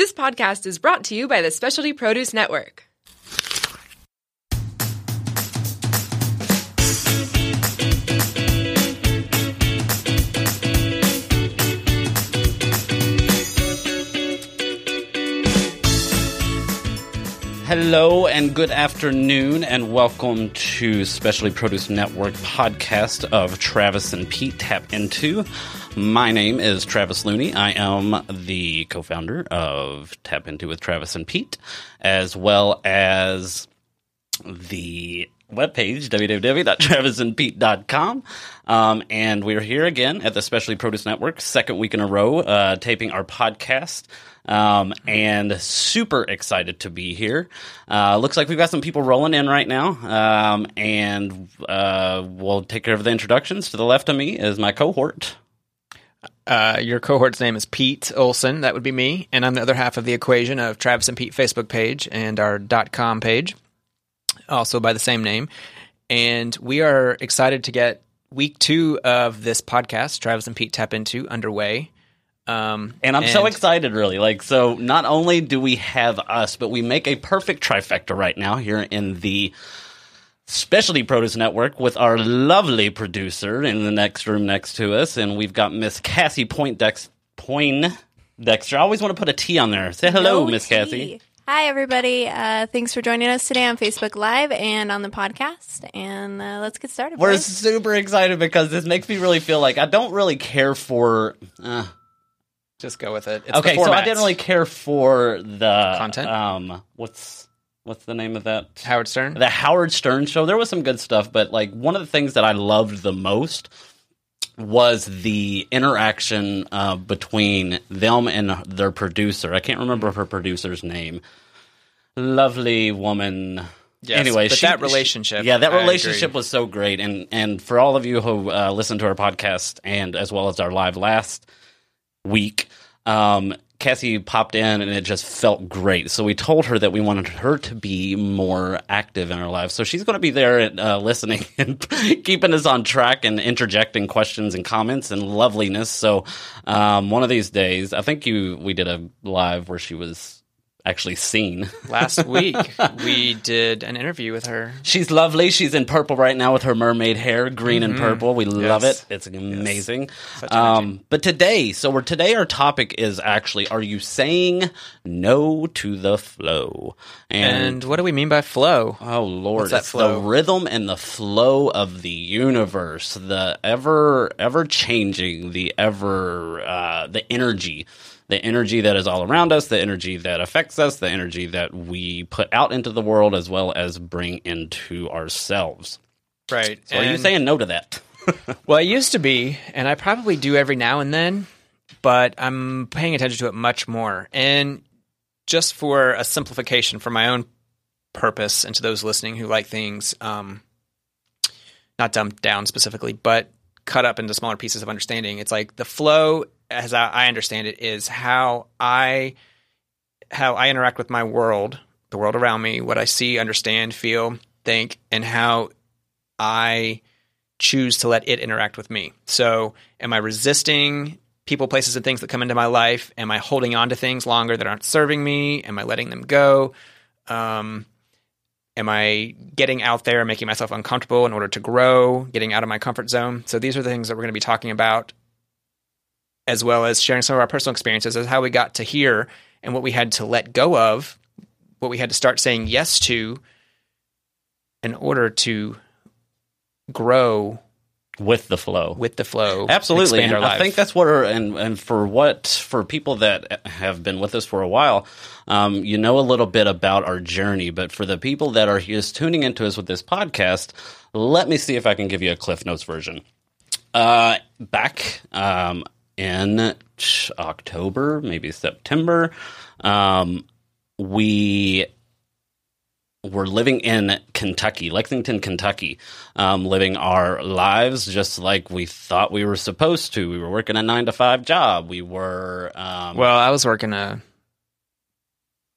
This podcast is brought to you by the Specialty Produce Network. Hello and good afternoon, and welcome to Specialty Produce Network podcast of Travis and Pete Tap Into. My name is Travis Looney. I am the co founder of Tap Into with Travis and Pete, as well as the webpage, www.travisandpete.com. Um, and we're here again at the Specialty Produce Network, second week in a row, uh, taping our podcast. Um, and super excited to be here. Uh, looks like we've got some people rolling in right now. Um, and uh, we'll take care of the introductions. To the left of me is my cohort. Uh, your cohort's name is Pete Olson. That would be me. And I'm the other half of the equation of Travis and Pete Facebook page and our .com page, also by the same name. And we are excited to get week two of this podcast, Travis and Pete Tap Into, underway. Um, and I'm and so excited, really. Like, so not only do we have us, but we make a perfect trifecta right now here in the Specialty Produce Network with our lovely producer in the next room next to us, and we've got Miss Cassie Point Dex Point Dexter. I always want to put a T on there. Say hello, no Miss Cassie. Hi, everybody. Uh, thanks for joining us today on Facebook Live and on the podcast. And uh, let's get started. We're boys. super excited because this makes me really feel like I don't really care for. Uh, just go with it. It's okay, so I didn't really care for the content. Um, what's what's the name of that? Howard Stern. The Howard Stern show. There was some good stuff, but like one of the things that I loved the most was the interaction uh, between them and their producer. I can't remember her producer's name. Lovely woman. Yes, anyway, but she, that relationship, she, yeah, that relationship was so great, and and for all of you who uh, listened to our podcast and as well as our live last week, um, Cassie popped in and it just felt great. So we told her that we wanted her to be more active in our lives. So she's going to be there uh, listening and keeping us on track and interjecting questions and comments and loveliness. So um, one of these days, I think you we did a live where she was actually seen. Last week, we did an interview with her. She's lovely. She's in purple right now with her mermaid hair, green mm-hmm. and purple. We yes. love it. It's amazing. Yes. Um, but today, so we're today our topic is actually: Are you saying no to the flow? And, and what do we mean by flow? Oh Lord, What's that flow? the rhythm and the flow of the universe, the ever ever changing, the ever uh, the energy the energy that is all around us, the energy that affects us, the energy that we put out into the world, as well as bring into ourselves. Right. So, and are you saying no to that? well, I used to be, and I probably do every now and then, but I'm paying attention to it much more. And just for a simplification, for my own purpose, and to those listening who like things um, not dumbed down specifically, but cut up into smaller pieces of understanding, it's like the flow as I understand it, is how I how I interact with my world, the world around me, what I see, understand, feel, think, and how I choose to let it interact with me. So, am I resisting people, places, and things that come into my life? Am I holding on to things longer that aren't serving me? Am I letting them go? Um, am I getting out there, making myself uncomfortable in order to grow, getting out of my comfort zone? So, these are the things that we're going to be talking about as well as sharing some of our personal experiences as how we got to here and what we had to let go of, what we had to start saying yes to in order to grow with the flow. With the flow. Absolutely. And i think that's what are and and for what for people that have been with us for a while um, you know a little bit about our journey. But for the people that are just tuning into us with this podcast let me see if i can give you a cliff notes version. Uh, back um, in October, maybe September. Um, we were living in Kentucky, Lexington, Kentucky, um, living our lives just like we thought we were supposed to. We were working a nine to five job. We were. Um, well, I was working a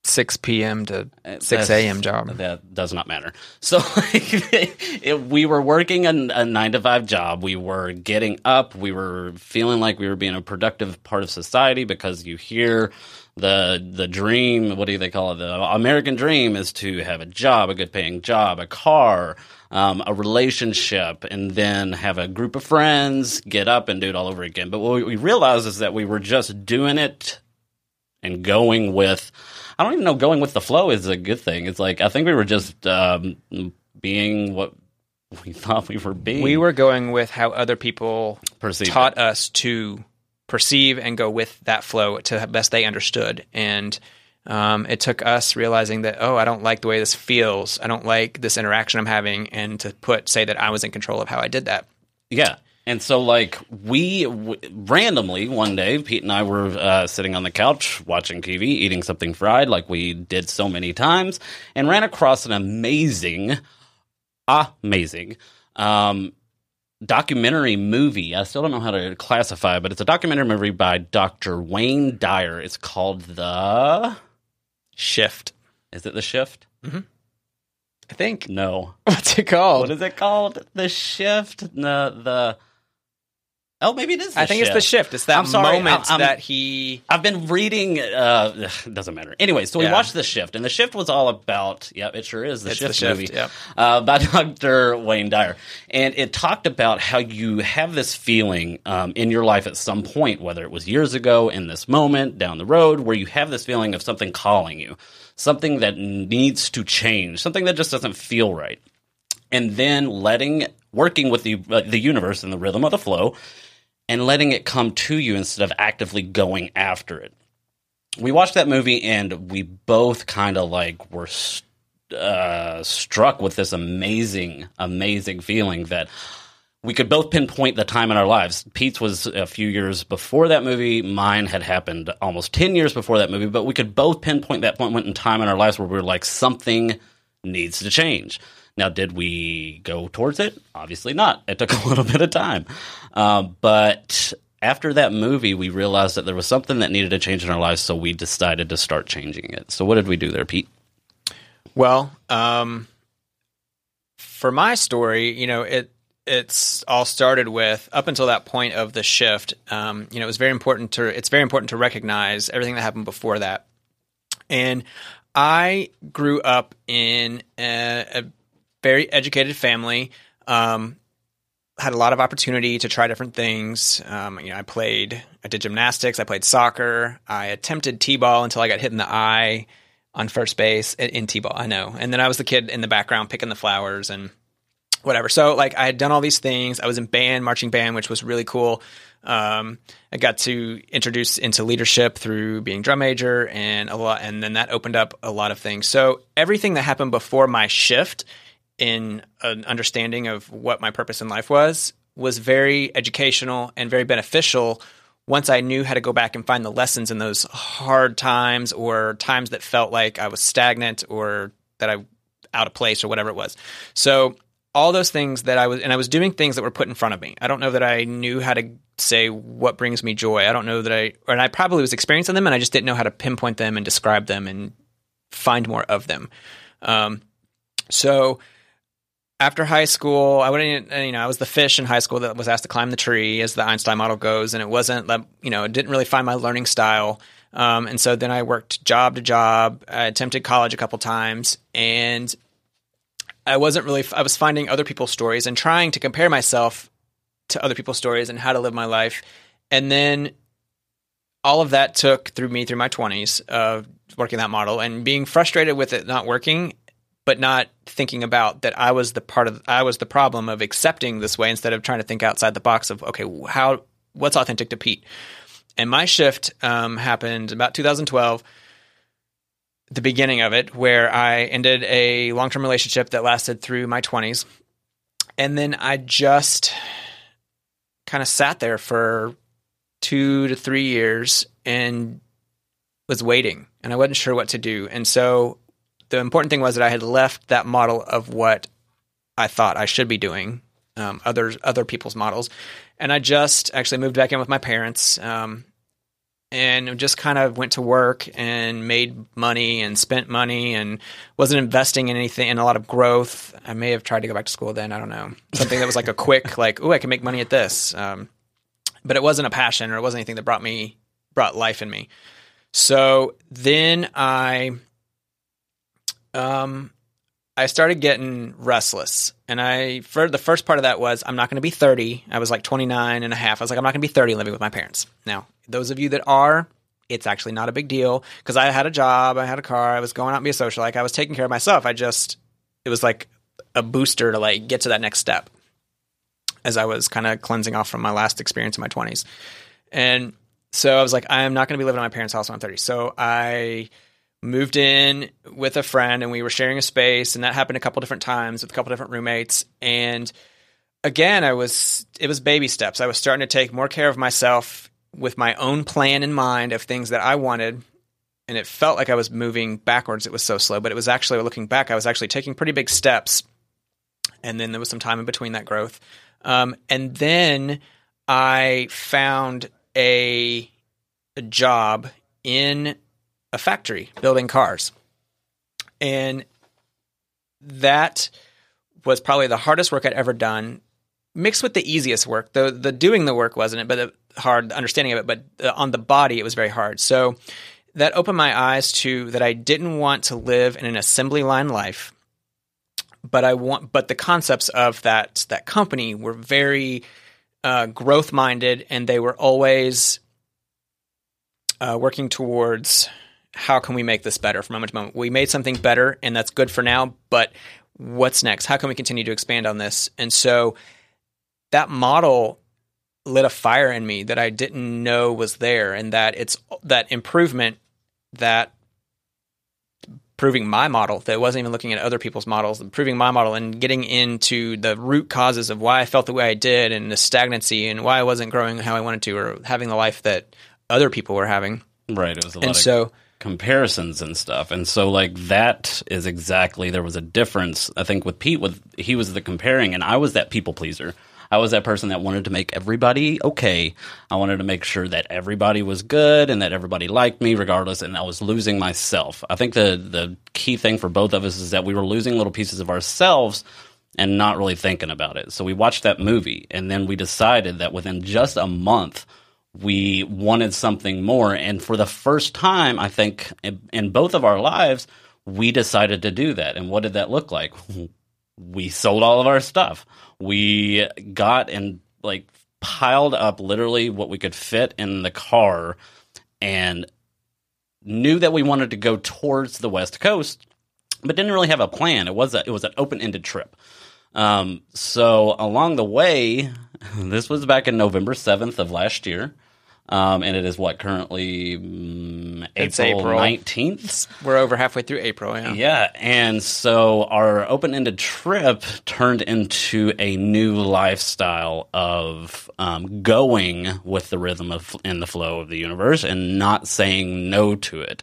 6 p.m. to 6 a.m. job. That does not matter. So like, we were working a, a, nine to five job. We were getting up. We were feeling like we were being a productive part of society because you hear the the dream. What do they call it? The American dream is to have a job, a good paying job, a car, um, a relationship, and then have a group of friends, get up and do it all over again. But what we realized is that we were just doing it and going with. I don't even know. Going with the flow is a good thing. It's like I think we were just um, being what we thought we were being. We were going with how other people Perceived taught us to perceive and go with that flow to the best they understood. And um, it took us realizing that, oh, I don't like the way this feels. I don't like this interaction I'm having. And to put, say that I was in control of how I did that. Yeah. And so, like, we w- randomly one day, Pete and I were uh, sitting on the couch watching TV, eating something fried, like we did so many times, and ran across an amazing, amazing um, documentary movie. I still don't know how to classify it, but it's a documentary movie by Dr. Wayne Dyer. It's called The Shift. Is it The Shift? I think. No. What's it called? What is it called? The Shift? The the Oh, maybe it is. The I think it's the shift. It's that I'm sorry, moment I'm- that he. I've been reading. Uh, doesn't matter. Anyway, so we Yeah. watched the shift, and the shift was all about. Yeah, it sure is the It's shift, The Shift, movie yep. uh, by Dr. Wayne Dyer, and it talked about how you have this feeling um, in your life at some point, whether it was years ago, in this moment, down the road, where you have this feeling of something calling you, something that needs to change, something that just doesn't feel right, and then letting working with the uh, the universe and the rhythm of the flow and letting it come to you instead of actively going after it. We watched that movie and we both kind of like were uh, struck with this amazing, amazing feeling that we could both pinpoint the time in our lives. Pete's was a few years before that movie. Mine had happened almost 10 years before that movie, but we could both pinpoint that moment in time in our lives where we were like, something needs to change. Now, did we go towards it? Obviously not. It took a little bit of time. Uh, but after that movie, we realized that there was something that needed to change in our lives, so we decided to start changing it. So, what did we do there, Pete? Well, um, for my story, you know, it it's all started with up until that point of the shift. Um, you know, it was very important to it's very important to recognize everything that happened before that. And I grew up in a, a very educated family. Um, had a lot of opportunity to try different things. Um, you know, I played, I did gymnastics, I played soccer, I attempted t-ball until I got hit in the eye on first base in, in t-ball. I know, and then I was the kid in the background picking the flowers and whatever. So like I had done all these things. I was in band, marching band, which was really cool. Um, I got to introduce into leadership through being drum major and a lot, and then that opened up a lot of things. So everything that happened before my shift in an understanding of what my purpose in life was was very educational and very beneficial once I knew how to go back and find the lessons in those hard times or times that felt like I was stagnant or that I out of place or whatever it was. So all those things that I was and I was doing things that were put in front of me. I don't know that I knew how to say what brings me joy. I don't know that I and I probably was experiencing them and I just didn't know how to pinpoint them and describe them and find more of them. Um, so after high school, I wouldn't, you know, I was the fish in high school that was asked to climb the tree, as the Einstein model goes, and it wasn't, you know, it didn't really find my learning style. Um, and so then I worked job to job. I attempted college a couple times, and I wasn't really. I was finding other people's stories and trying to compare myself to other people's stories and how to live my life. And then all of that took through me through my twenties of working that model and being frustrated with it not working but not thinking about that I was the part of I was the problem of accepting this way instead of trying to think outside the box of okay how what's authentic to Pete and my shift um, happened about 2012 the beginning of it where I ended a long term relationship that lasted through my 20s and then I just kind of sat there for two to three years and was waiting and I wasn't sure what to do. And so the important thing was that I had left that model of what I thought I should be doing, um, others other people's models, and I just actually moved back in with my parents, um, and just kind of went to work and made money and spent money and wasn't investing in anything in a lot of growth. I may have tried to go back to school then. I don't know something that was like a quick like oh I can make money at this, um, but it wasn't a passion or it wasn't anything that brought me brought life in me. So then I, um, I started getting restless. And I, for the first part of that was, I'm not going to be 30. I was like 29 and a half. I was like, I'm not going to be 30 living with my parents. Now, those of you that are, it's actually not a big deal because I had a job, I had a car, I was going out and be a social. Like I was taking care of myself. I just, it was like a booster to like get to that next step as I was kind of cleansing off from my last experience in my 20s. And so I was like, I am not going to be living at my parents' house when I'm 30. So I moved in with a friend and we were sharing a space and that happened a couple different times with a couple different roommates and again I was it was baby steps. I was starting to take more care of myself with my own plan in mind of things that I wanted and it felt like I was moving backwards. It was so slow, but it was actually looking back, I was actually taking pretty big steps. And then there was some time in between that growth. Um, and then I found a, a job in a factory building cars. And that was probably the hardest work I'd ever done, mixed with the easiest work. The the doing the work wasn't it, but the hard understanding of it. But uh, on the body, it was very hard. So that opened my eyes to that I didn't want to live in an assembly line life, but I want. But the concepts of that that company were very uh, growth minded, and they were always uh, working towards how can we make this better from moment to moment. We made something better, and that's good for now. But what's next? How can we continue to expand on this? And so that model lit a fire in me that I didn't know was there, and that it's that improvement that proving my model that wasn't even looking at other people's models improving my model and getting into the root causes of why I felt the way I did and the stagnancy and why I wasn't growing how I wanted to or having the life that other people were having. Right. It was a lot And of so comparisons and stuff. And so like that is exactly there was a difference I think with Pete with he was the comparing and I was that people pleaser. I was that person that wanted to make everybody okay. I wanted to make sure that everybody was good and that everybody liked me regardless and I was losing myself. I think the the key thing for both of us is that we were losing little pieces of ourselves and not really thinking about it. So we watched that movie and then we decided that within just a month we wanted something more. And for the first time, I think in, in both of our lives, we decided to do that. And what did that look like? We sold all of our stuff. We got and like piled up literally what we could fit in the car and knew that we wanted to go towards the West Coast, but didn't really have a plan. It was a, it was an open ended trip. Um, so along the way, this was back in November 7th of last year. Um, and it is what currently It's April. 19th. we're over halfway through April. Yeah. Yeah, and so our open-ended trip turned into a new lifestyle of um, going with the rhythm of and the flow of the universe and not saying no to it.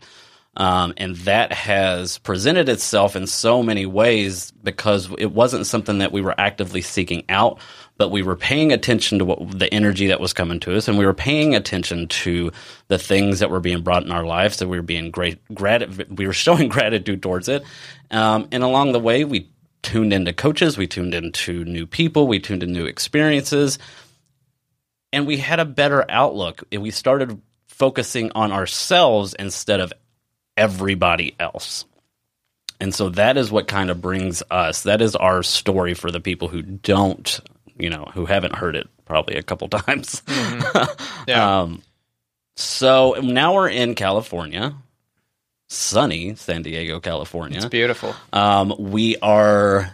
Um, and that has presented itself in so many ways because it wasn't something that we were actively seeking out, but we were paying attention to what the energy that was coming to us, and we were paying attention to the things that were being brought in our lives. That we were being great, grat- we were showing gratitude towards it, um, and along the way, we tuned into coaches, we tuned into new people, we tuned into new experiences, and we had a better outlook. We started focusing on ourselves instead of everybody else. And so that is what kind of brings us. That is our story for the people who don't, you know, who haven't heard it probably a couple times. Yeah. Um, so now we're in California, sunny San Diego, California. It's beautiful. Um, we are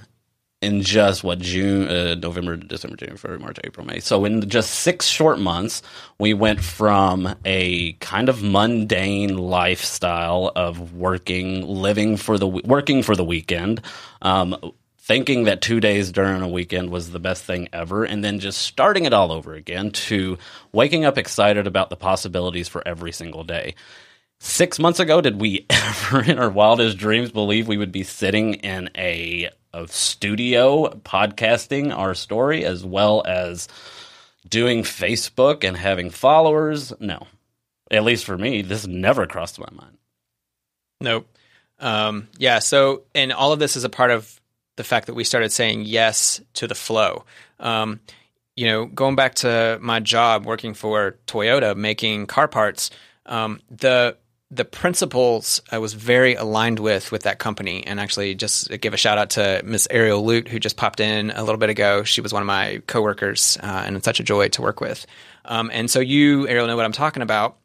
in just what June, uh, November, December, January, February, March, April, May. So in just six short months, we went from a kind of mundane lifestyle of working, living for the working for the weekend. Um, Thinking that two days during a weekend was the best thing ever, and then just starting it all over again to waking up excited about the possibilities for every single day. Six months ago, did we ever in our wildest dreams believe we would be sitting in a, a studio podcasting our story as well as doing Facebook and having followers? No. At least for me, this never crossed my mind. Nope. Um, yeah. So, and all of this is a part of the fact that we started saying yes to the flow. Um, you know, going back to my job working for Toyota, making car parts, um, the the principles I was very aligned with with that company, and actually just give a shout out to Miss Ariel Lute who just popped in a little bit ago. She was one of my coworkers, uh, and it's such a joy to work with. Um, and so you, Ariel, know what I'm talking about.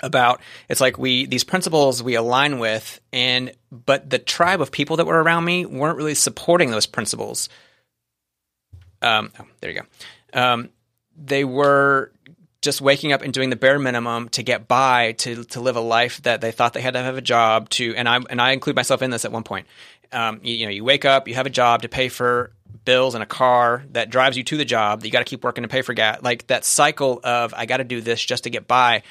About it's like we these principles we align with, and but the tribe of people that were around me weren't really supporting those principles. Um, oh, there you go. Um, they were just waking up and doing the bare minimum to get by, to to live a life that they thought they had to have a job to, and I and I include myself in this at one point. Um, you, you, know, you wake up, you have a job to pay for bills and a car that drives you to the job. That you got to keep working to pay for gas. Like that cycle of I got to do this just to get by.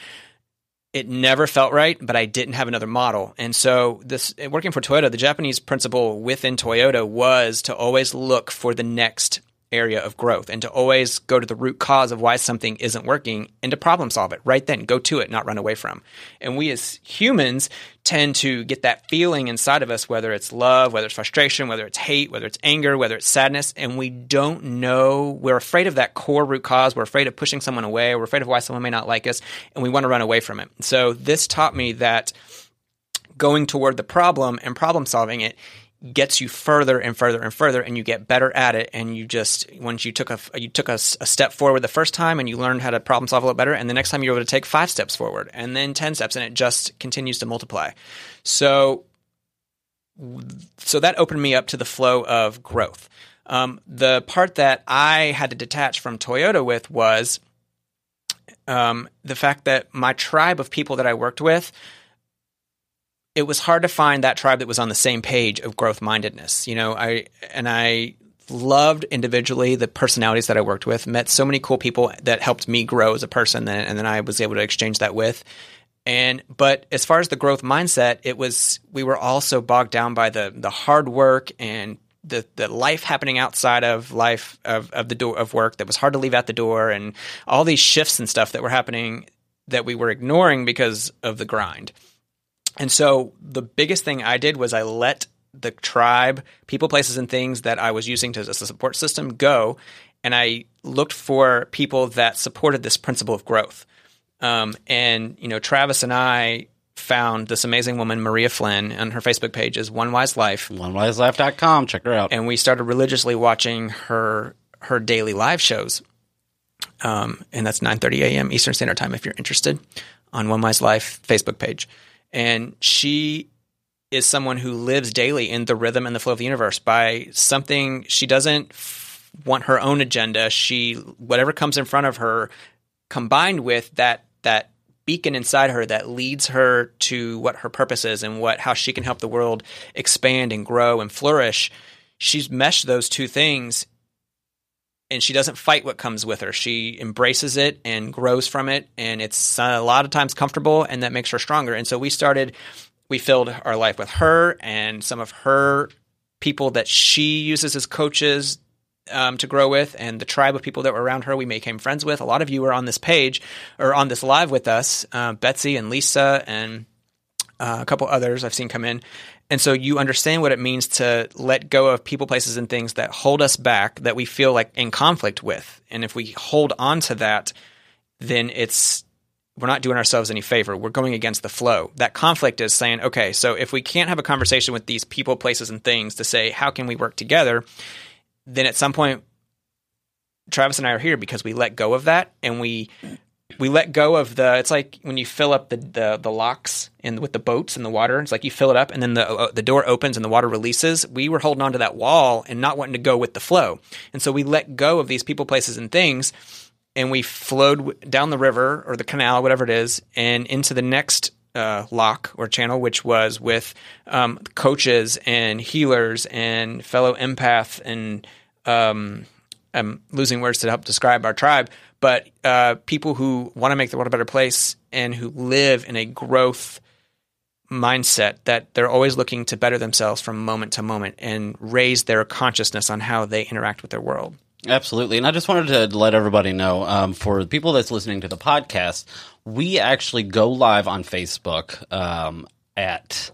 It never felt right, but I didn't have another model. And so, this working for Toyota, the Japanese principle within Toyota was to always look for the next area of growth and to always go to the root cause of why something isn't working and to problem solve it right then. Go to it not run away from. And we as humans tend to get that feeling inside of us whether it's love whether it's frustration whether it's hate whether it's anger whether it's sadness and we don't know. We're afraid of that core root cause. We're afraid of pushing someone away. We're afraid of why someone may not like us and we want to run away from it. So this taught me that going toward the problem and problem solving it gets you further and further and further and you get better at it and you just once you took a you took a, a, step forward the first time and you learned how to problem solve a little better and the next time you're able to take five steps forward and then 10 steps and it just continues to multiply. So so that opened me up to the flow of growth. Um, the part that i had to detach from toyota with was um, the fact that my tribe of people that i worked with it was hard to find that tribe that was on the same page of growth mindedness. You know, I and I loved individually the personalities that I worked with. Met so many cool people that helped me grow as a person, and, then I was able to exchange that with. And but as far as the growth mindset, it was we were also bogged down by the the hard work and the the life happening outside of life of, of the door of work that was hard to leave at the door and all these shifts and stuff that were happening that we were ignoring because of the grind. And so the biggest thing I did was I let the tribe, people, places, and things that I was using to, as a support system go, and I looked for people that supported this principle of growth. Um, and you know, Travis and I found this amazing woman, Maria Flynn, on her Facebook page is One Wise Life. OneWiseLife.com. Check her out. And we started religiously watching her her daily live shows. Um, and that's 9:30 a.m. Eastern Standard Time if you're interested on One Wise Life Facebook page and she is someone who lives daily in the rhythm and the flow of the universe. By something she doesn't f- want her own agenda she whatever comes in front of her combined with that that beacon inside her that leads her to what her purpose is and what how she can help the world expand and grow and flourish she's meshed those two things and she doesn't fight what comes with her. She embraces it and grows from it, and it's a lot of times comfortable, and that makes her stronger. And so we started, we filled our life with her and some of her people that she uses as coaches um, to grow with, and the tribe of people that were around her we became friends with. A lot of you are on this page or on this live with us, uh, Betsy and Lisa and uh, a couple others I've seen come in. And so you understand what it means to let go of people, places, and things that hold us back, that we feel like in conflict with. And if we hold on to that, then it's we're not doing ourselves any favor. We're going against the flow. That conflict is saying, okay, so if we can't have a conversation with these people, places, and things to say, how can we work together? Then at some point, Travis and I are here because we let go of that and we we let go of the. It's like when you fill up the the, the locks and with the boats in the water. It's like you fill it up and then the uh, the door opens and the water releases. We were holding on to that wall and not wanting to go with the flow, and so we let go of these people, places, and things, and we flowed down the river or the canal, whatever it is, and into the next uh, lock or channel, which was with um, coaches and healers and fellow empath and um, I'm losing words to help describe our tribe but uh, people who want to make the world a better place and who live in a growth mindset that they're always looking to better themselves from moment to moment and raise their consciousness on how they interact with their world. Absolutely. And I just wanted to let everybody know um, for the people that's listening to the podcast, we actually go live on Facebook um, at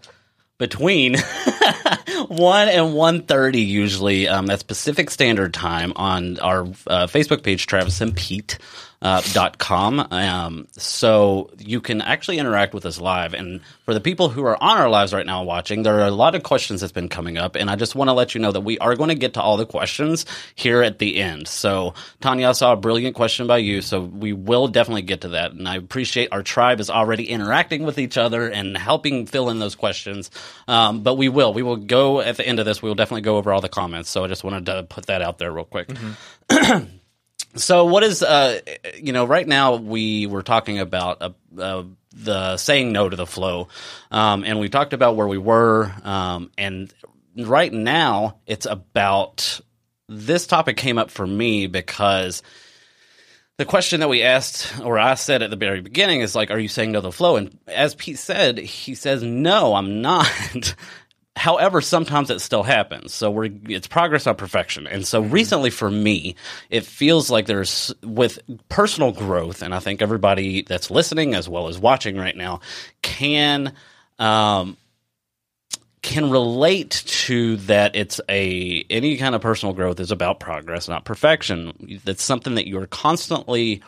between 1 and 1.30 usually um, at Pacific Standard Time on our uh, Facebook page, Travis and Pete. Uh, dot com. Um, so you can actually interact with us live. And for the people who are on our lives right now watching, there are a lot of questions that's been coming up, and I just want to let you know that we are going to get to all the questions here at the end. So Tanya, I saw a brilliant question by you, so we will definitely get to that. And I appreciate our tribe is already interacting with each other and helping fill in those questions. Um, but we will, we will go at the end of this. We will definitely go over all the comments. So I just wanted to put that out there real quick. Mm-hmm. So, what is uh, you know, right now we were talking about uh, uh, the saying no to the flow, um, and we talked about where we were, um, and right now it's about this topic came up for me because the question that we asked, or I said at the very beginning, is like, "Are you saying no to the flow?" And as Pete said, he says, "No, I'm not." However, sometimes it still happens. So we're it's progress not perfection. And so recently for me, it feels like there's with personal growth, and I think everybody that's listening as well as watching right now can um, can relate to that it's a any kind of personal growth is about progress, not perfection. That's something that you're constantly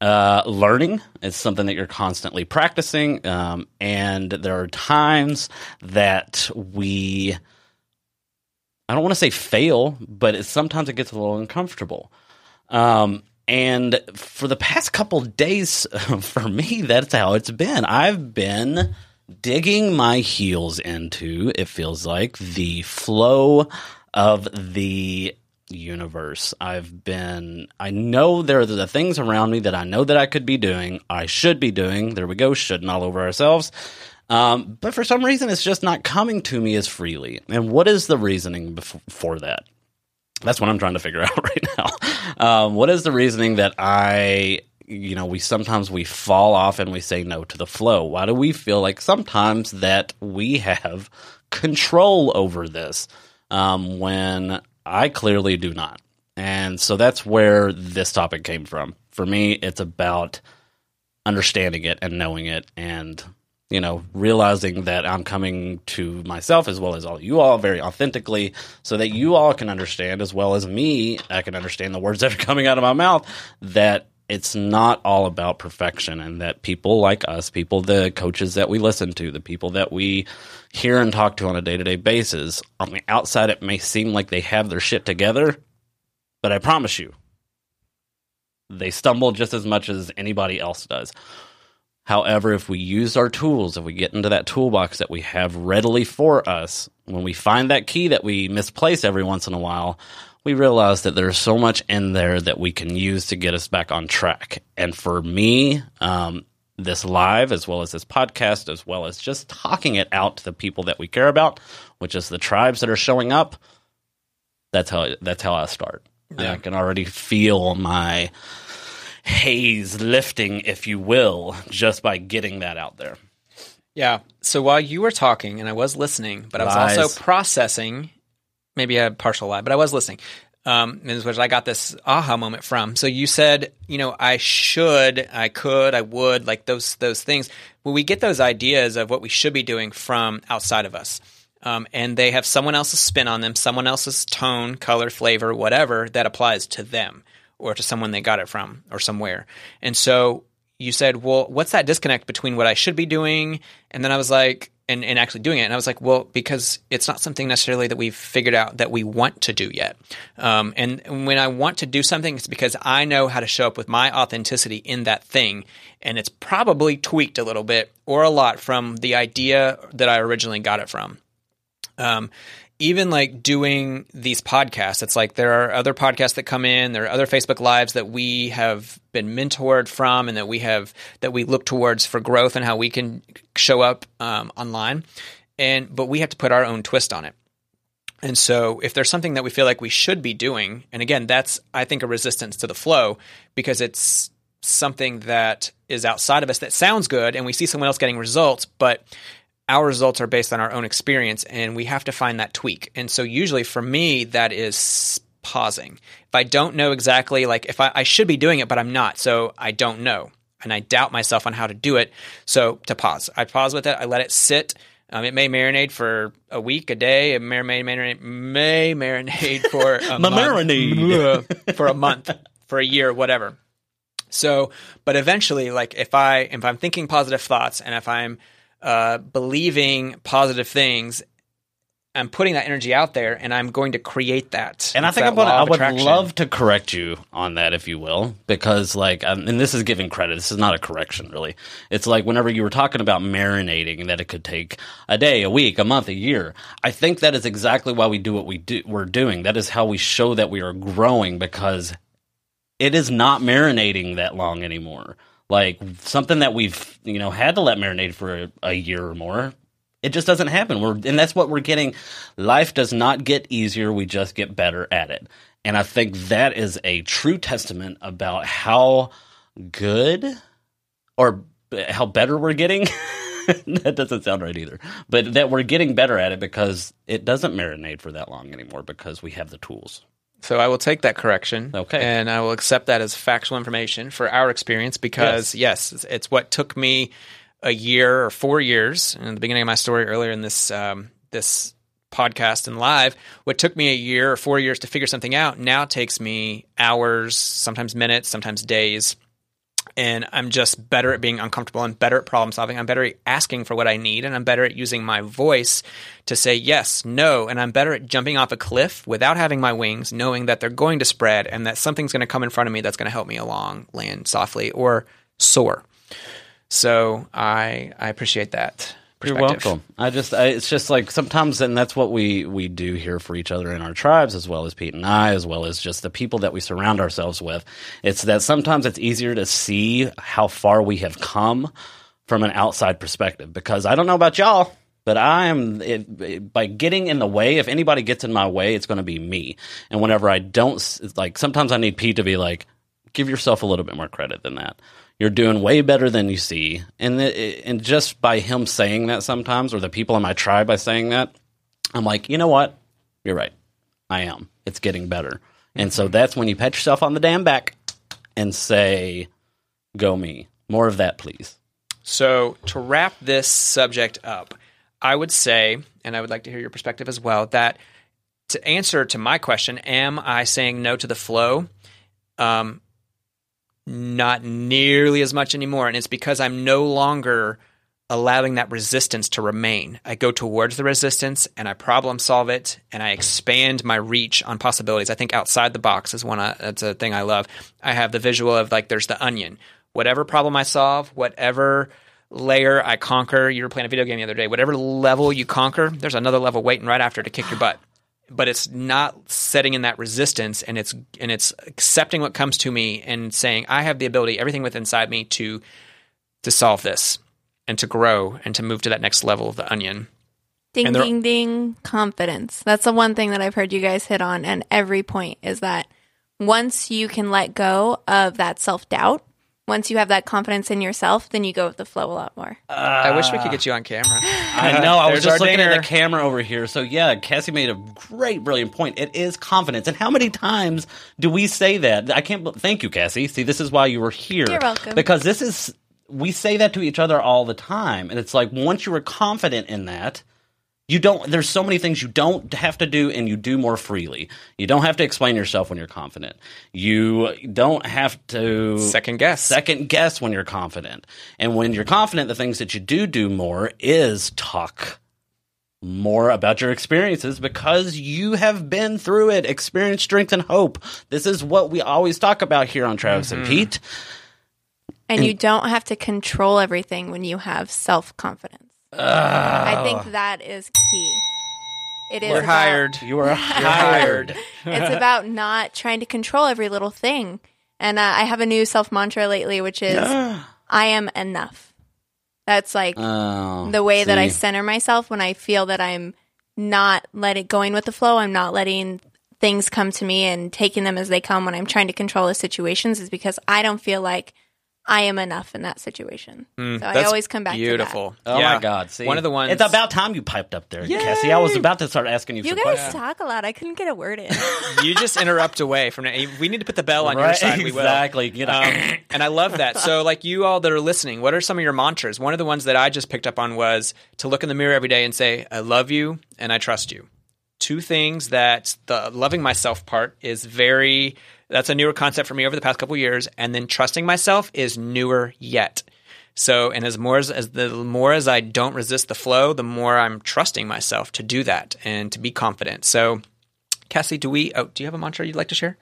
uh, learning. is something that you're constantly practicing. Um, and there are times that we, I don't want to say fail, but sometimes it gets a little uncomfortable. Um, and for the past couple days, for me, that's how it's been. I've been digging my heels into, it feels like, the flow of the universe. I've been, I know there are the things around me that I know that I could be doing, I should be doing. There we go, shouldn't all over ourselves. Um, but for some reason, it's just not coming to me as freely. And what is the reasoning for that? That's what I'm trying to figure out right now. Um, what is the reasoning that I, you know, we sometimes we fall off and we say no to the flow? Why do we feel like sometimes that we have control over this? Um, when I clearly do not. And so that's where this topic came from. For me, it's about understanding it and knowing it and you know realizing that I'm coming to myself as well as all you all very authentically so that you all can understand as well as me I can understand the words that are coming out of my mouth that it's not all about perfection and that people like us, people, the coaches that we listen to, the people that we hear and talk to on a day to day basis, on the outside, it may seem like they have their shit together, but I promise you, they stumble just as much as anybody else does. However, if we use our tools, if we get into that toolbox that we have readily for us, when we find that key that we misplace every once in a while, we realized that there's so much in there that we can use to get us back on track. And for me, um, this live, as well as this podcast, as well as just talking it out to the people that we care about, which is the tribes that are showing up. That's how that's how I start. Yeah. I can already feel my haze lifting, if you will, just by getting that out there. Yeah. So while you were talking, and I was listening, but I was also processing maybe a partial lie, but I was listening. Um, which I got this aha moment from. So you said, you know, I should, I could, I would, like those those things. Well, we get those ideas of what we should be doing from outside of us, um, and they have someone else's spin on them, someone else's tone, color, flavor, whatever that applies to them or to someone they got it from or somewhere. And so you said, well, what's that disconnect between what I should be doing? And then I was like, and, and actually doing it. And I was like, well, because it's not something necessarily that we've figured out that we want to do yet. Um, and when I want to do something, it's because I know how to show up with my authenticity in that thing. And it's probably tweaked a little bit or a lot from the idea that I originally got it from. Um, even like doing these podcasts, it's like there are other podcasts that come in, there are other Facebook lives that we have been mentored from and that we have that we look towards for growth and how we can show up um, online. And but we have to put our own twist on it. And so if there's something that we feel like we should be doing, and again, that's I think a resistance to the flow because it's something that is outside of us that sounds good and we see someone else getting results, but our results are based on our own experience and we have to find that tweak. And so usually for me, that is pausing. If I don't know exactly, like if I, I should be doing it, but I'm not, so I don't know. And I doubt myself on how to do it. So to pause, I pause with it. I let it sit. Um, it may marinate for a week, a day. It may marinate, may marinate for a month, marinade for a month, for a year, whatever. So, but eventually, like if I if I'm thinking positive thoughts and if I'm uh, believing positive things, I'm putting that energy out there, and I'm going to create that. And I It's think I would, law I would love to correct you on that, if you will, because like, um, and this is giving credit. This is not a correction, really. It's like whenever you were talking about marinating, that it could take a day, a week, a month, a year. I think that is exactly why we do what we do. We're doing that is how we show that we are growing because it is not marinating that long anymore. Like something that we've you know had to let marinate for a, a year or more. It just doesn't happen. We're and that's what we're getting. Life does not get easier. We just get better at it. And I think that is a true testament about how good or how better we're getting. that doesn't sound right either. But that we're getting better at it because it doesn't marinate for that long anymore because we have the tools. So I will take that correction. Okay. And I will accept that as factual information for our experience because, yes, it's, it's what took me a year or four years. In the beginning of my story earlier in this, um, this podcast and live, what took me a year or four years to figure something out now takes me hours, sometimes minutes, sometimes days. And I'm just better at being uncomfortable. I'm better at problem solving. I'm better at asking for what I need. And I'm better at using my voice to say yes, no. And I'm better at jumping off a cliff without having my wings, knowing that they're going to spread and that something's going to come in front of me that's going to help me along, land softly, or soar. So I I appreciate that. You're welcome. I just, I, it's just like sometimes, and that's what we we do here for each other in our tribes, as well as Pete and I, as well as just the people that we surround ourselves with. It's that sometimes it's easier to see how far we have come from an outside perspective. Because I don't know about y'all, but I am it, it- by getting in the way. If anybody gets in my way, it's going to be me. And whenever I don't, like sometimes I need Pete to be like, give yourself a little bit more credit than that. You're doing way better than you see, and it, and just by him saying that sometimes, or the people in my tribe by saying that, I'm like, you know what? You're right. I am. It's getting better, and so that's when you pat yourself on the damn back and say, "Go me." More of that, please. So, to wrap this subject up, I would say, and I would like to hear your perspective as well, that to answer to my question, am I saying no to the flow? Um, not nearly as much anymore. And it's because I'm no longer allowing that resistance to remain. I go towards the resistance and I problem solve it and I expand my reach on possibilities. I think outside the box is one. I, that's a thing I love. I have the visual of like there's the onion. Whatever problem I solve, whatever layer I conquer. You were playing a video game the other day. Whatever level you conquer, there's another level waiting right after to kick your butt. But it's not setting in that resistance, and it's and it's accepting what comes to me and saying I have the ability, everything within inside me to to solve this and to grow and to move to that next level of the onion. Ding, ding, ding. Confidence. That's the one thing that I've heard you guys hit on, and every point is that once you can let go of that self doubt, once you have that confidence in yourself, then you go with the flow a lot more. I wish we could get you on camera. I know. I was just our looking at the camera over here. So yeah, Cassie made a great, brilliant point. It is confidence, and how many times do we say that? I can't. Thank you, Cassie. See, this is why you were here. You're welcome. Because this is we say that to each other all the time, and it's like once you are confident in that. You don't. There's so many things you don't have to do, and you do more freely. You don't have to explain yourself when you're confident. You don't have to Second guess. second guess when you're confident. And when you're confident, the things that you do do more is talk more about your experiences because you have been through it. Experience, strength, and hope. This is what we always talk about here on Travis and mm-hmm. Pete. And you don't have to control everything when you have self confidence. I think that is key. It is We're about- hired. You are hired. it's about not trying to control every little thing. And uh, I have a new self mantra lately, which is I am enough. That's like Oh, the way that I see. center myself when I feel that I'm not letting going with the flow. I'm not letting things come to me and taking them as they come when I'm trying to control the situations is because I don't feel like I am enough in that situation. so I Mm, always come back beautiful. to that. Oh Yeah. my God! See, one of the ones. It's about time you piped up there, Cassie. I was about to start asking you. You some guys questions. talk a lot. I couldn't get a word in. you just interrupt away from it. We need to put the bell on your Right, side. We will. exactly. You know. Um, and I love that. So, like you all that are listening, what are some of your mantras? One of the ones that I just picked up on was to look in the mirror every day and say, "I love you and I trust you." Two things that the loving myself part is very That's a newer concept for me over the past couple years. And then trusting myself is newer yet. So, and as more as, as the more as I don't resist the flow, the more I'm trusting myself to do that and to be confident. So, Cassie, do we? Oh, do you have a mantra you'd like to share?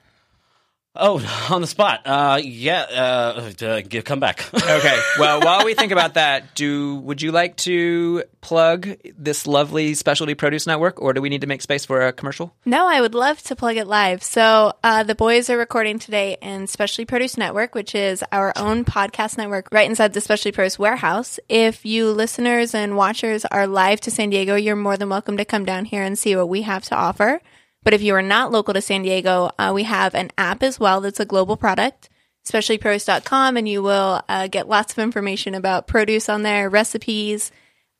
Oh, on the spot. Uh, yeah. Uh, uh, give- come back. Okay. Well, while we think about that, do would you like to plug this lovely specialty produce network, or do we need to make space for a commercial? No, I would love to plug it live. So, uh, the boys are recording today in Specialty Produce Network, which is our own podcast network right inside the Specialty Produce warehouse. If you listeners and watchers are live to San Diego, you're more than welcome to come down here and see what we have to offer. But if you are not local to San Diego, uh, we have an app as well that's a global product, specialtyproduce.com, and you will uh, get lots of information about produce on there, recipes,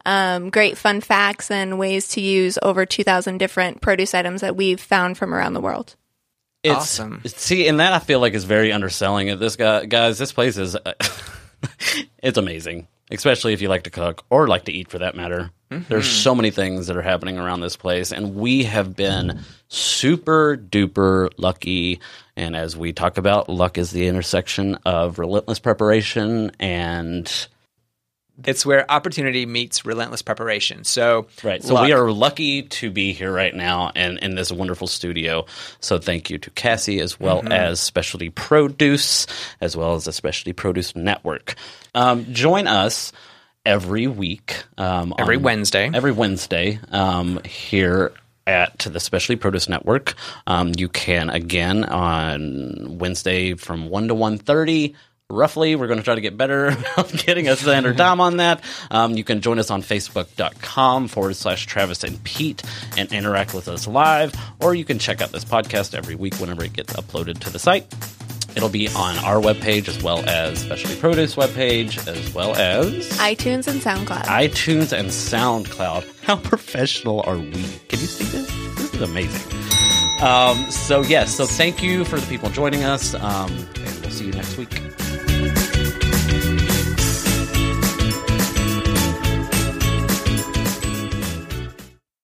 um, great fun facts, and ways to use over 2,000 different produce items that we've found from around the world. It's, Awesome. See, and that I feel like is very underselling it. This guy, guys, this place is, uh, it's amazing. Especially if you like to cook or like to eat, for that matter. Mm-hmm. There's so many things that are happening around this place, and we have been super duper lucky. And as we talk about, luck is the intersection of relentless preparation and It's where opportunity meets relentless preparation. So, Right. So luck. we are lucky to be here right now and in this wonderful studio. So thank you to Cassie as well Mm-hmm. as Specialty Produce, as well as the Specialty Produce Network. Um, join us every week. Um, every on- Wednesday. Every Wednesday um, here at the Specialty Produce Network. Um, you can again on Wednesday from one to one thirty. Roughly, we're going to try to get better about getting a standard time on that. Um, you can join us on Facebook.com forward slash Travis and Pete and interact with us live, or you can check out this podcast every week whenever it gets uploaded to the site. It'll be on our webpage as well as Specialty Produce webpage, as well as iTunes and SoundCloud. iTunes and SoundCloud. How professional are we? Can you see this? This is amazing. Um, so yes, so thank you for the people joining us, um, and we'll see you next week.